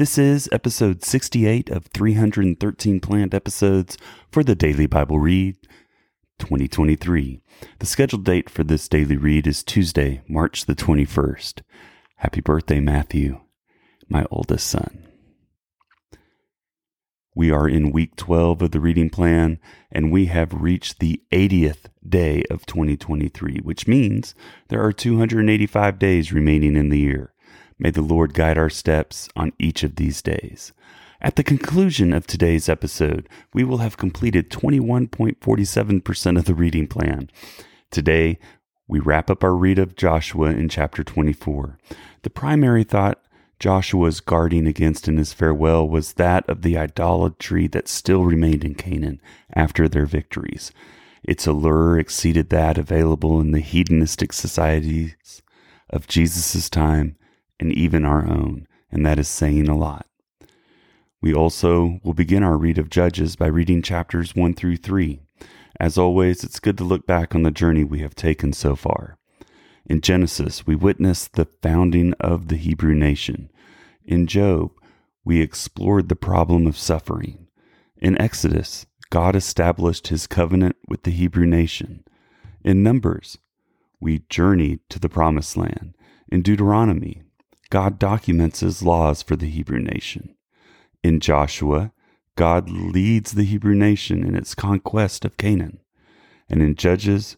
This is episode 68 of 313 planned episodes for the Daily Bible Read 2023. The scheduled date for this daily read is Tuesday, March the 21st. Happy birthday, Matthew, my oldest son. We are in week 12 of the reading plan, and we have reached the 80th day of 2023, which means there are 285 days remaining in the year. May the Lord guide our steps on each of these days. At the conclusion of today's episode, we will have completed 21.47% of the reading plan. Today, we wrap up our read of Joshua in chapter 24. The primary thought Joshua's guarding against in his farewell was that of the idolatry that still remained in Canaan after their victories. Its allure exceeded that available in the hedonistic societies of Jesus' time and even our own, and that is saying a lot. We also will begin our read of Judges by reading chapters 1 through 3. As always, it's good to look back on the journey we have taken so far. In Genesis, we witness the founding of the Hebrew nation. In Job, we explored the problem of suffering. In Exodus, God established his covenant with the Hebrew nation. In Numbers, we journeyed to the Promised Land. In Deuteronomy, God documents his laws for the Hebrew nation. In Joshua, God leads the Hebrew nation in its conquest of Canaan. And in Judges,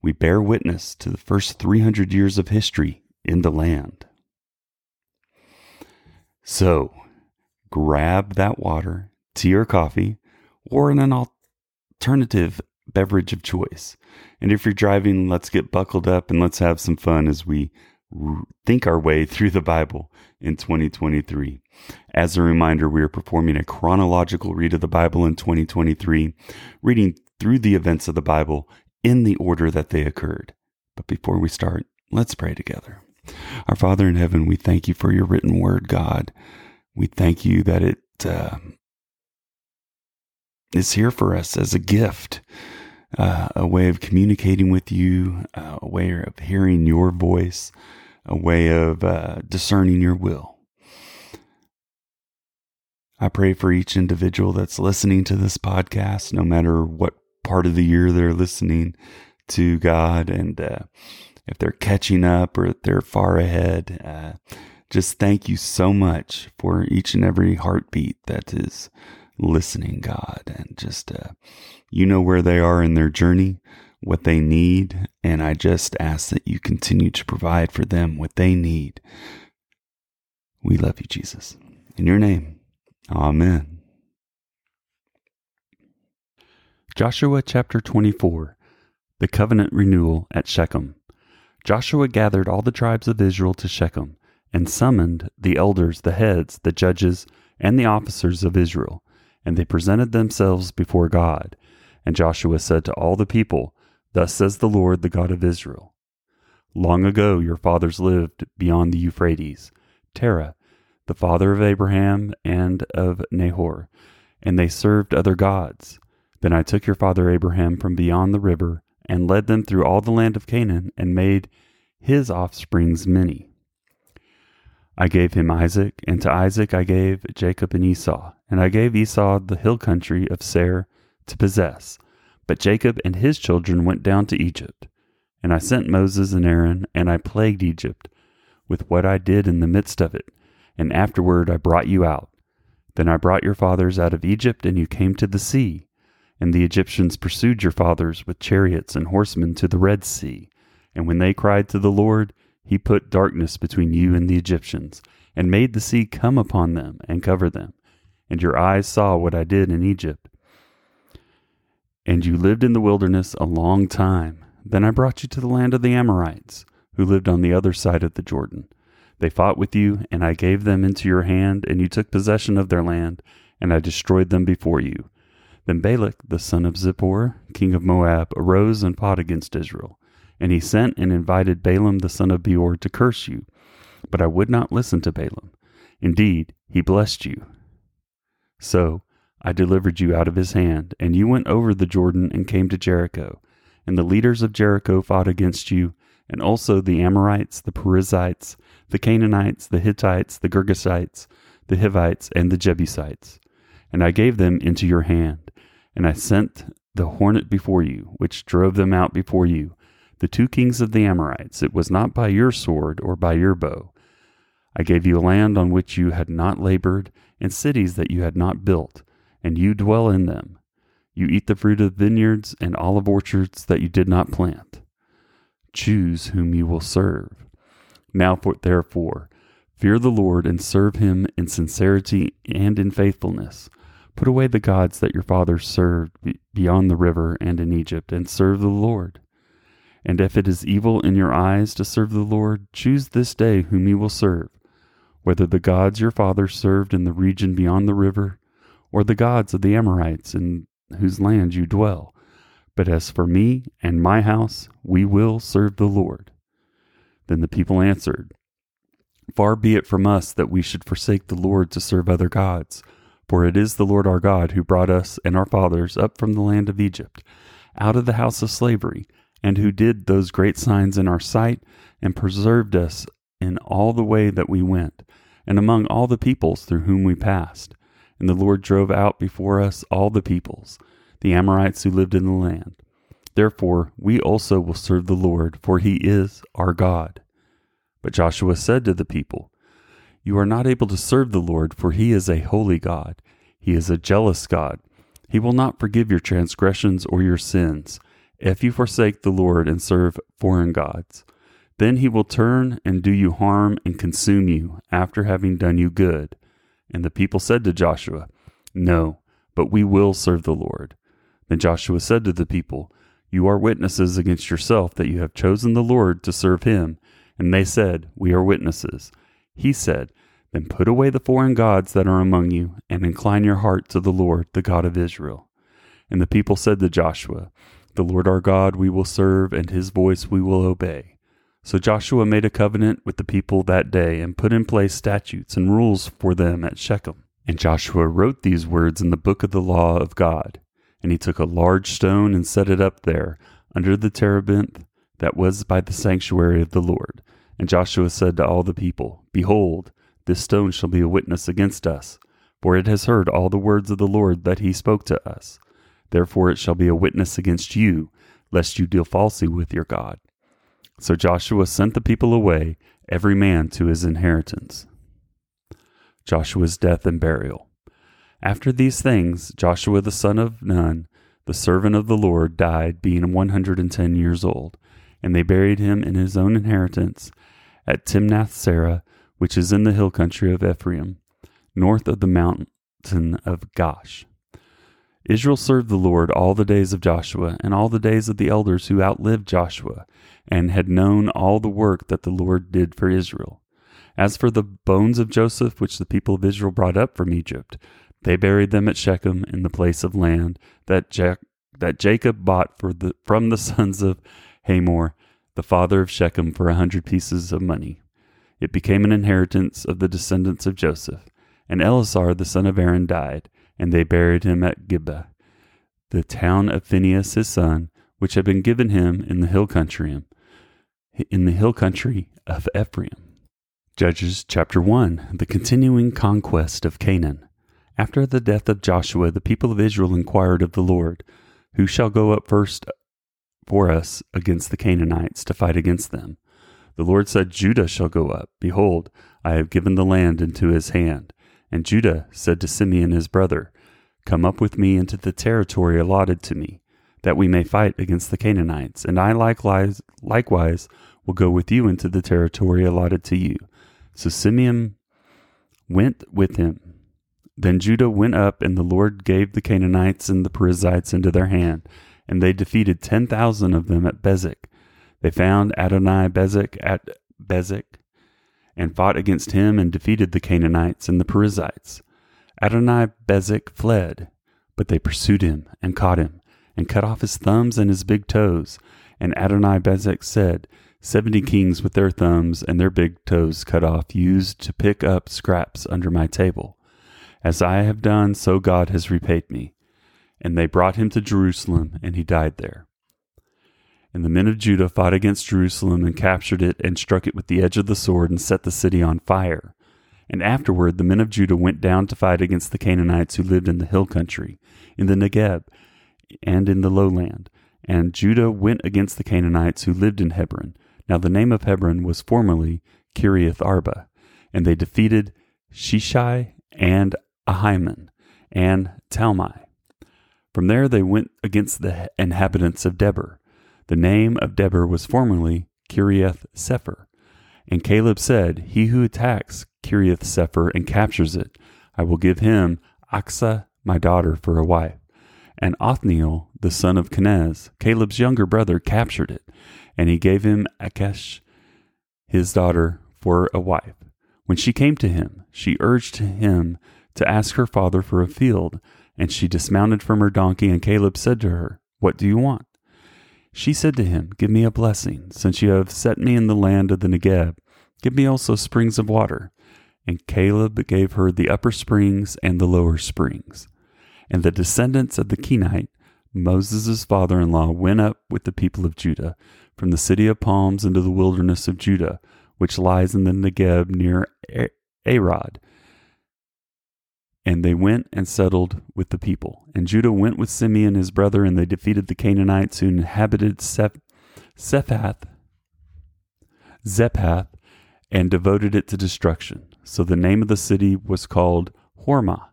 we bear witness to the first 300 years of history in the land. So, grab that water, tea or coffee, or an alternative beverage of choice. And if you're driving, let's get buckled up and let's have some fun as we think our way through the Bible in 2023. As a reminder, we are performing a chronological read of the Bible in 2023, reading through the events of the Bible in the order that they occurred. But before we start, let's pray together. Our Father in heaven, we thank you for your written word, God. We thank you that it uh, is here for us as a gift. Uh, a way of communicating with you, uh, a way of hearing your voice, a way of uh, discerning your will. I pray for each individual that's listening to this podcast, no matter what part of the year they're listening to God, and uh, if they're catching up or if they're far ahead. Uh, just thank you so much for each and every heartbeat that is listening, God, and just uh, you know where they are in their journey what they need. And I just ask that you continue to provide for them what they need. We love you, Jesus. In your name, amen. Joshua chapter 24 The covenant renewal at Shechem. Joshua gathered all the tribes of Israel to Shechem and summoned the elders, the heads, the judges, and the officers of Israel, and they presented themselves before God. And Joshua said to all the people, Thus says the Lord, the God of Israel Long ago your fathers lived beyond the Euphrates, Terah, the father of Abraham and of Nahor, and they served other gods. Then I took your father Abraham from beyond the river and led them through all the land of Canaan and made his offsprings many. I gave him Isaac, and to Isaac I gave Jacob and Esau, and I gave Esau the hill country of Seir to possess, but Jacob and his children went down to Egypt. And I sent Moses and Aaron, and I plagued Egypt with what I did in the midst of it. And afterward I brought you out. Then I brought your fathers out of Egypt, and you came to the sea. And the Egyptians pursued your fathers with chariots and horsemen to the Red Sea. And when they cried to the Lord, he put darkness between you and the Egyptians, and made the sea come upon them and cover them. And your eyes saw what I did in Egypt and you lived in the wilderness a long time. Then I brought you to the land of the Amorites, who lived on the other side of the Jordan. They fought with you, and I gave them into your hand, and you took possession of their land, and I destroyed them before you. Then Balak, the son of Zippor, king of Moab, arose and fought against Israel. And he sent and invited Balaam the son of Beor to curse you. But I would not listen to Balaam. Indeed, he blessed you. So I delivered you out of his hand, and you went over the Jordan and came to Jericho. And the leaders of Jericho fought against you, and also the Amorites, the Perizzites, the Canaanites, the Hittites, the Girgashites, the Hivites, and the Jebusites. And I gave them into your hand, and I sent the hornet before you, which drove them out before you, the two kings of the Amorites. It was not by your sword or by your bow. I gave you a land on which you had not labored, and cities that you had not built, and you dwell in them. You eat the fruit of vineyards and olive orchards that you did not plant. Choose whom you will serve. Now, for, therefore, fear the Lord and serve him in sincerity and in faithfulness. Put away the gods that your fathers served beyond the river and in Egypt, and serve the Lord. And if it is evil in your eyes to serve the Lord, choose this day whom you will serve, whether the gods your fathers served in the region beyond the river, or the gods of the Amorites in whose land you dwell. But as for me and my house, we will serve the Lord. Then the people answered, Far be it from us that we should forsake the Lord to serve other gods. For it is the Lord our God who brought us and our fathers up from the land of Egypt, out of the house of slavery, and who did those great signs in our sight, and preserved us in all the way that we went, and among all the peoples through whom we passed. And the Lord drove out before us all the peoples, the Amorites who lived in the land. Therefore we also will serve the Lord, for he is our God. But Joshua said to the people, You are not able to serve the Lord, for he is a holy God. He is a jealous God. He will not forgive your transgressions or your sins, if you forsake the Lord and serve foreign gods. Then he will turn and do you harm and consume you after having done you good. And the people said to Joshua, No, but we will serve the Lord. Then Joshua said to the people, You are witnesses against yourself that you have chosen the Lord to serve him. And they said, We are witnesses. He said, Then put away the foreign gods that are among you, and incline your heart to the Lord, the God of Israel. And the people said to Joshua, The Lord our God we will serve, and his voice we will obey. So Joshua made a covenant with the people that day and put in place statutes and rules for them at Shechem. And Joshua wrote these words in the book of the law of God. And he took a large stone and set it up there under the terebinth that was by the sanctuary of the Lord. And Joshua said to all the people, Behold, this stone shall be a witness against us, for it has heard all the words of the Lord that he spoke to us. Therefore it shall be a witness against you, lest you deal falsely with your God. So Joshua sent the people away, every man to his inheritance. Joshua's death and burial. After these things, Joshua the son of Nun, the servant of the Lord, died, being 110 years old, and they buried him in his own inheritance at Timnath Serah, which is in the hill country of Ephraim, north of the mountain of Gaash. Israel served the Lord all the days of Joshua and all the days of the elders who outlived Joshua and had known all the work that the Lord did for Israel. As for the bones of Joseph, which the people of Israel brought up from Egypt, they buried them at Shechem in the place of land that, ja- that Jacob bought for the, from the sons of Hamor, the father of Shechem, for a hundred pieces of money. It became an inheritance of the descendants of Joseph. And Eleazar the son of Aaron died, and they buried him at Gibeah, the town of Phinehas his son, which had been given him in the hill country, in the hill country of Ephraim. Judges chapter 1 The continuing conquest of Canaan. After the death of Joshua, the people of Israel inquired of the Lord, Who shall go up first for us against the Canaanites to fight against them? The Lord said, Judah shall go up. Behold, I have given the land into his hand. And Judah said to Simeon his brother, Come up with me into the territory allotted to me that we may fight against the Canaanites. And I likewise, likewise will go with you into the territory allotted to you. So Simeon went with him. Then Judah went up, and the Lord gave the Canaanites and the Perizzites into their hand, and they defeated ten thousand of them at Bezek. They found Adonai Bezek at Bezek, and fought against him and defeated the Canaanites and the Perizzites. Adonai Bezek fled, But they pursued him and caught him and cut off his thumbs and his big toes. And Adoni Bezek said, Seventy kings with their thumbs and their big toes cut off used to pick up scraps under my table. As I have done, so God has repaid me. And they brought him to Jerusalem, and he died there. And the men of Judah fought against Jerusalem and captured it and struck it with the edge of the sword and set the city on fire. And afterward the men of Judah went down to fight against the Canaanites who lived in the hill country, in the Negeb, and in the lowland. And Judah went against the Canaanites who lived in Hebron. Now the name of Hebron was formerly Kiriath Arba. And they defeated Sheshai and Ahiman and Talmai. From there they went against the inhabitants of Debir the name of Debir was formerly Kiriath Sepher. And Caleb said, He who attacks Kiriath Sepher and captures it, I will give him Achsah, my daughter, for a wife. And Othniel, the son of Kenaz, Caleb's younger brother, captured it, and he gave him Achsah, his daughter, for a wife. When she came to him, she urged him to ask her father for a field, and she dismounted from her donkey, and Caleb said to her, What do you want? She said to him, Give me a blessing, since you have set me in the land of the Negeb. Give me also springs of water. And Caleb gave her the upper springs and the lower springs. And the descendants of the Kenite, Moses' father in law, went up with the people of Judah from the city of palms into the wilderness of Judah, which lies in the Negeb near Arad and they went and settled with the people. And Judah went with Simeon his brother, and they defeated the Canaanites who inhabited Seph- Sephath, Zephath, and devoted it to destruction. So the name of the city was called Hormah.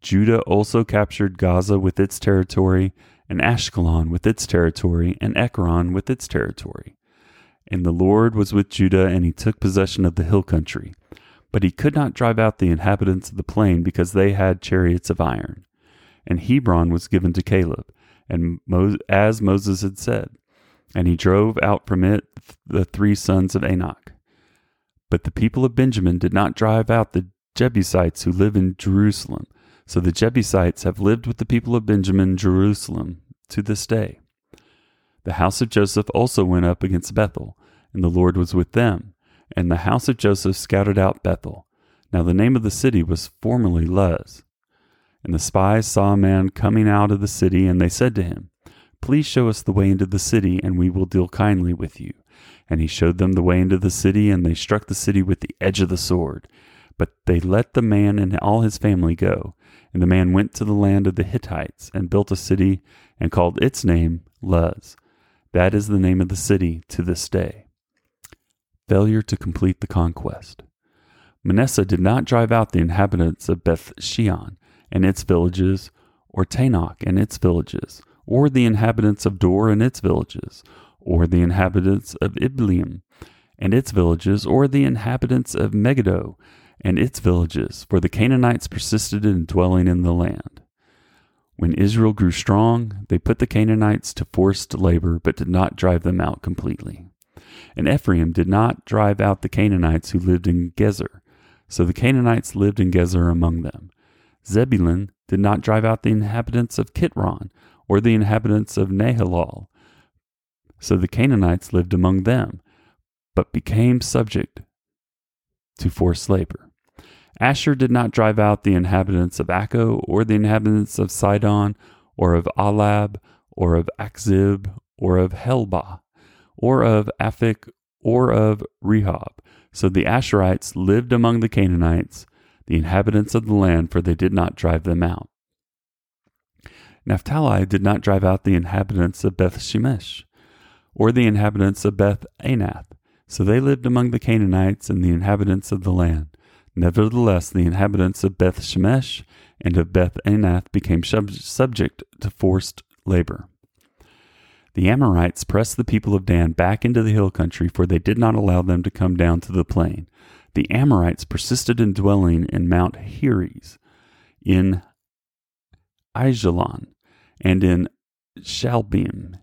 Judah also captured Gaza with its territory, and Ashkelon with its territory, and Ekron with its territory. And the Lord was with Judah, and he took possession of the hill country but he could not drive out the inhabitants of the plain because they had chariots of iron. And Hebron was given to Caleb, and Mo- as Moses had said, and he drove out from it the three sons of Anak. But the people of Benjamin did not drive out the Jebusites who live in Jerusalem. So the Jebusites have lived with the people of Benjamin in Jerusalem to this day. The house of Joseph also went up against Bethel, and the Lord was with them and the house of Joseph scouted out Bethel. Now the name of the city was formerly Luz. And the spies saw a man coming out of the city, and they said to him, Please show us the way into the city, and we will deal kindly with you. And he showed them the way into the city, and they struck the city with the edge of the sword. But they let the man and all his family go. And the man went to the land of the Hittites, and built a city, and called its name Luz. That is the name of the city to this day failure to complete the conquest. Manasseh did not drive out the inhabitants of Beth Shean and its villages, or Taanach and its villages, or the inhabitants of Dor and its villages, or the inhabitants of Ibleam and its villages, or the inhabitants of Megiddo and its villages, for the Canaanites persisted in dwelling in the land. When Israel grew strong, they put the Canaanites to forced labor, but did not drive them out completely. And Ephraim did not drive out the Canaanites who lived in Gezer. So the Canaanites lived in Gezer among them. Zebulun did not drive out the inhabitants of Kitron or the inhabitants of Nahalal. So the Canaanites lived among them, but became subject to forced labor. Asher did not drive out the inhabitants of Acco or the inhabitants of Sidon or of Ahlab or of Achzib or of Helbah or of Aphik, or of Rehob. So the Asherites lived among the Canaanites, the inhabitants of the land, for they did not drive them out. Naphtali did not drive out the inhabitants of Beth Shemesh, or the inhabitants of Beth Anath. So they lived among the Canaanites and the inhabitants of the land. Nevertheless, the inhabitants of Beth Shemesh and of Beth Anath became sub- subject to forced labor. The Amorites pressed the people of Dan back into the hill country, for they did not allow them to come down to the plain. The Amorites persisted in dwelling in Mount Heres, in Aijalon, and in Shaalbim.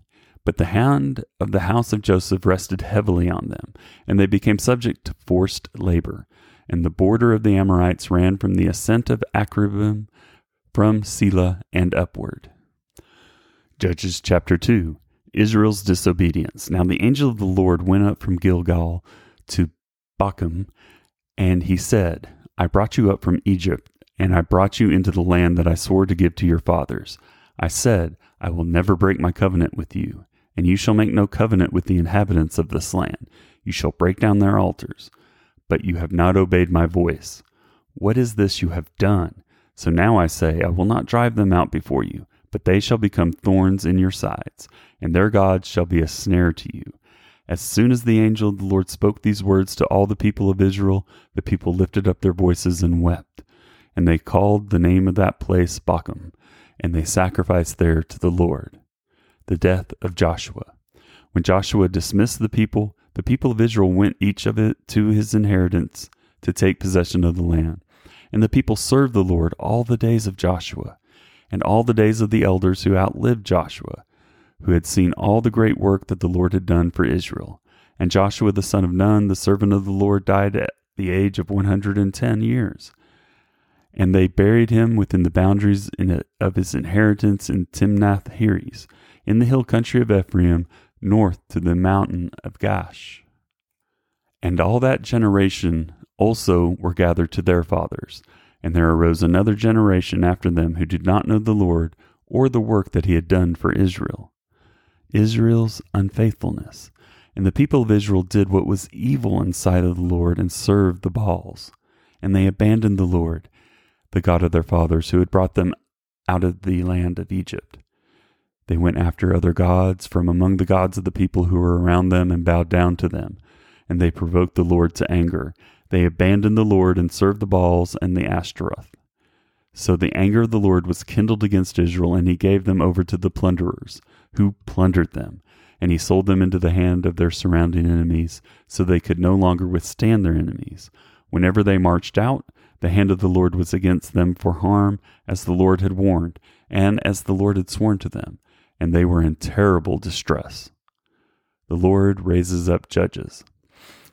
But the hand of the house of Joseph rested heavily on them, and they became subject to forced labor. And the border of the Amorites ran from the ascent of Akrabim from Sela and upward. Judges chapter 2 Israel's disobedience. Now the angel of the Lord went up from Gilgal to Bochim, and he said, I brought you up from Egypt, and I brought you into the land that I swore to give to your fathers. I said, I will never break my covenant with you, and you shall make no covenant with the inhabitants of this land. You shall break down their altars. But you have not obeyed my voice. What is this you have done? So now I say, I will not drive them out before you, but they shall become thorns in your sides, and their gods shall be a snare to you. As soon as the angel of the Lord spoke these words to all the people of Israel, the people lifted up their voices and wept. And they called the name of that place Bochim, and they sacrificed there to the Lord. The death of Joshua. When Joshua dismissed the people, the people of Israel went each of it to his inheritance to take possession of the land. And the people served the Lord all the days of Joshua and all the days of the elders who outlived Joshua, who had seen all the great work that the Lord had done for Israel. And Joshua the son of Nun, the servant of the Lord, died at the age of 110 years. And they buried him within the boundaries of his inheritance in Timnath Heres, in the hill country of Ephraim, north to the mountain of Gaash. And all that generation also were gathered to their fathers and there arose another generation after them who did not know the Lord or the work that he had done for Israel. Israel's unfaithfulness. And the people of Israel did what was evil in sight of the Lord and served the Baals. And they abandoned the Lord, the God of their fathers, who had brought them out of the land of Egypt. They went after other gods from among the gods of the people who were around them and bowed down to them. And they provoked the Lord to anger they abandoned the Lord and served the Baals and the Ashtaroth. So the anger of the Lord was kindled against Israel, and he gave them over to the plunderers, who plundered them. And he sold them into the hand of their surrounding enemies, so they could no longer withstand their enemies. Whenever they marched out, the hand of the Lord was against them for harm, as the Lord had warned, and as the Lord had sworn to them, and they were in terrible distress. The Lord raises up judges.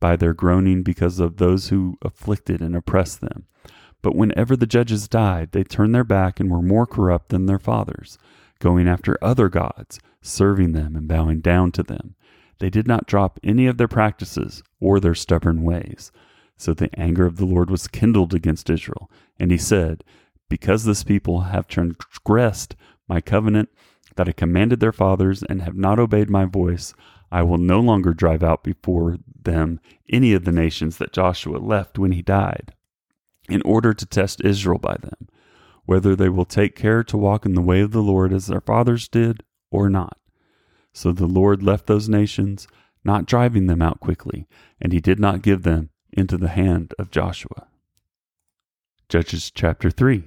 by their groaning because of those who afflicted and oppressed them. But whenever the judges died, they turned their back and were more corrupt than their fathers, going after other gods, serving them and bowing down to them. They did not drop any of their practices or their stubborn ways. So the anger of the Lord was kindled against Israel, and he said, Because this people have transgressed my covenant that I commanded their fathers and have not obeyed my voice, I will no longer drive out before them any of the nations that Joshua left when he died, in order to test Israel by them, whether they will take care to walk in the way of the Lord as their fathers did or not. So the Lord left those nations, not driving them out quickly, and he did not give them into the hand of Joshua. Judges chapter 3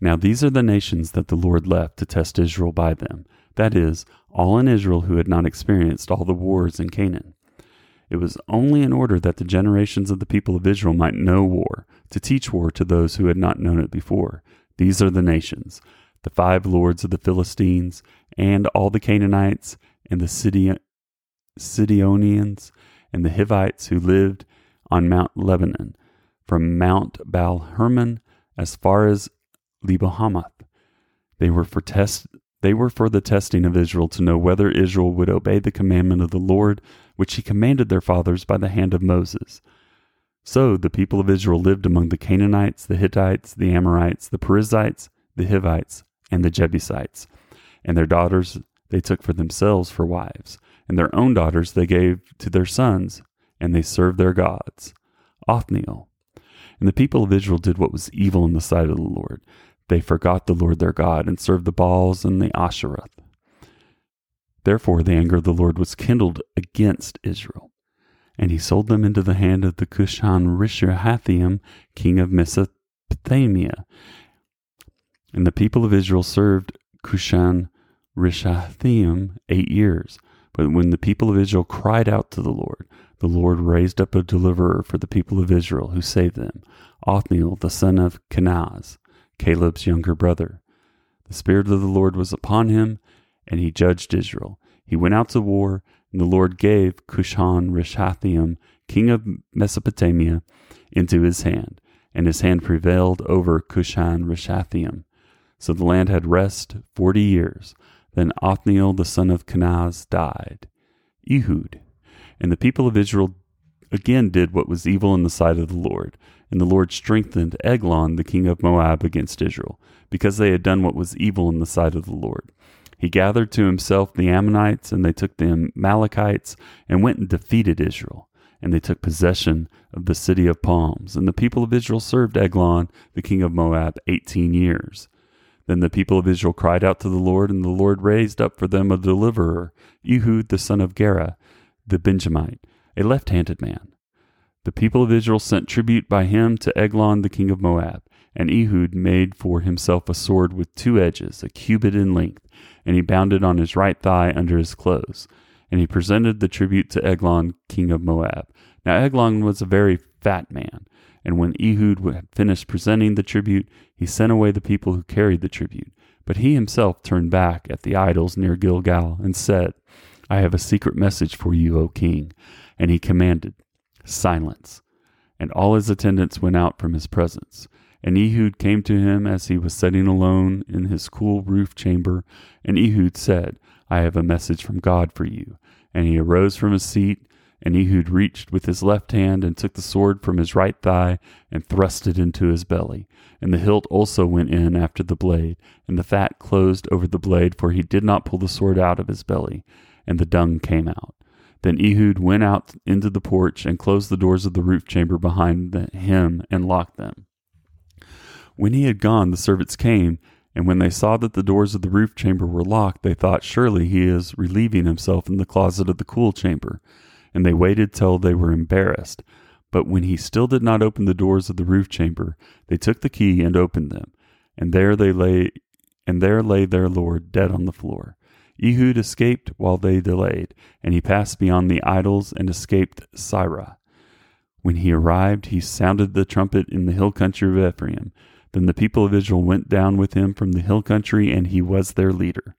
Now these are the nations that the Lord left to test Israel by them that is, all in Israel who had not experienced all the wars in Canaan. It was only in order that the generations of the people of Israel might know war, to teach war to those who had not known it before. These are the nations the five lords of the Philistines, and all the Canaanites, and the Sidonians, and the Hivites who lived on Mount Lebanon, from Mount Baal Hermon as far as Lebo-hamath. They were for test they were for the testing of Israel to know whether Israel would obey the commandment of the Lord, which he commanded their fathers by the hand of Moses. So the people of Israel lived among the Canaanites, the Hittites, the Amorites, the Perizzites, the Hivites, and the Jebusites. And their daughters they took for themselves for wives, and their own daughters they gave to their sons, and they served their gods. Othniel. And the people of Israel did what was evil in the sight of the Lord. They forgot the Lord their God and served the Baals and the Asheroth. Therefore, the anger of the Lord was kindled against Israel, and he sold them into the hand of the Cushan Rishathaim, king of Mesopotamia. And the people of Israel served Cushan Rishathaim eight years. But when the people of Israel cried out to the Lord, the Lord raised up a deliverer for the people of Israel who saved them, Othniel the son of Kenaz, Caleb's younger brother. The Spirit of the Lord was upon him, and he judged Israel. He went out to war, and the Lord gave Cushan Rishathaim, king of Mesopotamia, into his hand, and his hand prevailed over Cushan Rishathaim. So the land had rest forty years. Then Othniel the son of Kenaz died. Ehud. And the people of Israel again did what was evil in the sight of the Lord. And the Lord strengthened Eglon the king of Moab against Israel, because they had done what was evil in the sight of the Lord. He gathered to himself the Ammonites, and they took the Amalekites, and went and defeated Israel. And they took possession of the city of palms. And the people of Israel served Eglon, the king of Moab, eighteen years. Then the people of Israel cried out to the Lord, and the Lord raised up for them a deliverer, Ehud the son of Gera, the Benjamite, a left handed man. The people of Israel sent tribute by him to Eglon the king of Moab, and Ehud made for himself a sword with two edges, a cubit in length, and he bound it on his right thigh under his clothes. And he presented the tribute to Eglon king of Moab. Now Eglon was a very fat man, and when Ehud had finished presenting the tribute, he sent away the people who carried the tribute. But he himself turned back at the idols near Gilgal and said, I have a secret message for you, O king. And he commanded, Silence. And all his attendants went out from his presence. And Ehud came to him as he was sitting alone in his cool roof chamber. And Ehud said, I have a message from God for you. And he arose from his seat and Ehud reached with his left hand and took the sword from his right thigh and thrust it into his belly. And the hilt also went in after the blade, and the fat closed over the blade, for he did not pull the sword out of his belly, and the dung came out. Then Ehud went out into the porch and closed the doors of the roof chamber behind him and locked them. When he had gone, the servants came, and when they saw that the doors of the roof chamber were locked, they thought, Surely he is relieving himself in the closet of the cool chamber and they waited till they were embarrassed. But when he still did not open the doors of the roof chamber, they took the key and opened them, and there they lay, and there lay their lord dead on the floor. Ehud escaped while they delayed, and he passed beyond the idols and escaped Seirah. When he arrived, he sounded the trumpet in the hill country of Ephraim. Then the people of Israel went down with him from the hill country, and he was their leader.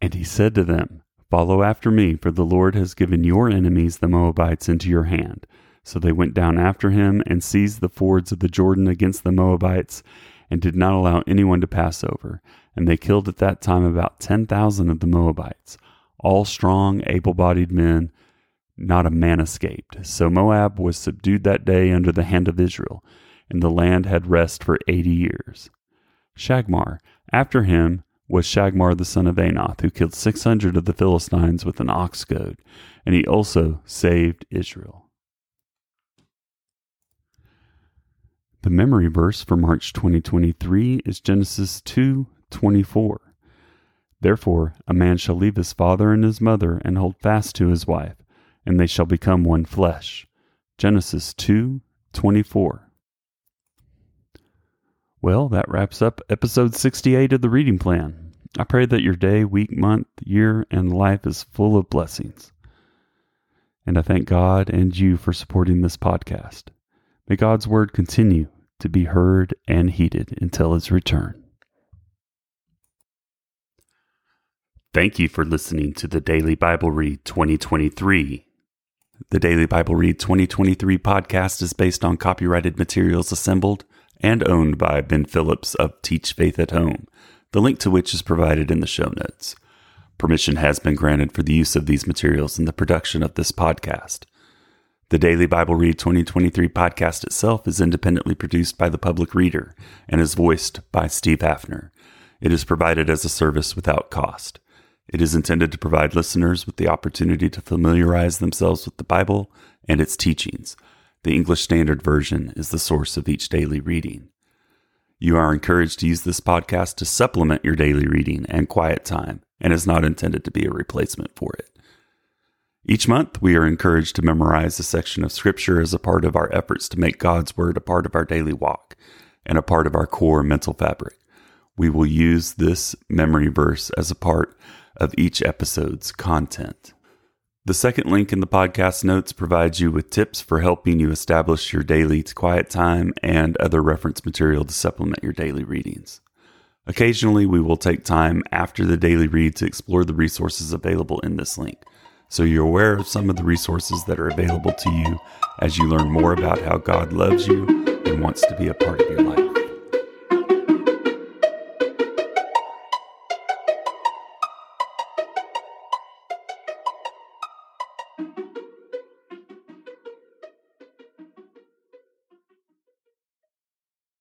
And he said to them, Follow after me, for the Lord has given your enemies, the Moabites, into your hand. So they went down after him and seized the fords of the Jordan against the Moabites, and did not allow anyone to pass over. And they killed at that time about ten thousand of the Moabites, all strong, able bodied men. Not a man escaped. So Moab was subdued that day under the hand of Israel, and the land had rest for eighty years. Shagmar, after him, was Shagmar the son of Anoth, who killed 600 of the Philistines with an ox goad, and he also saved Israel. The memory verse for March 2023 is Genesis 2:24. Therefore, a man shall leave his father and his mother and hold fast to his wife, and they shall become one flesh. Genesis 2:24. Well, that wraps up episode 68 of the reading plan. I pray that your day, week, month, year, and life is full of blessings. And I thank God and you for supporting this podcast. May God's word continue to be heard and heeded until his return. Thank you for listening to the Daily Bible Read 2023. The Daily Bible Read 2023 podcast is based on copyrighted materials assembled and owned by Ben Phillips of Teach Faith at Home, the link to which is provided in the show notes. Permission has been granted for the use of these materials in the production of this podcast. The Daily Bible Read 2023 podcast itself is independently produced by the public reader and is voiced by Steve Haffner. It is provided as a service without cost. It is intended to provide listeners with the opportunity to familiarize themselves with the Bible and its teachings the English Standard Version is the source of each daily reading. You are encouraged to use this podcast to supplement your daily reading and quiet time, and is not intended to be a replacement for it. Each month, we are encouraged to memorize a section of Scripture as a part of our efforts to make God's Word a part of our daily walk and a part of our core mental fabric. we will use this memory verse as a part of each episode's content. The second link in the podcast notes provides you with tips for helping you establish your daily quiet time and other reference material to supplement your daily readings. Occasionally, we will take time after the daily read to explore the resources available in this link, so you're aware of some of the resources that are available to you as you learn more about how God loves you and wants to be a part of your life.